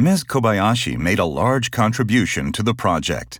Ms. Kobayashi made a large contribution to the project.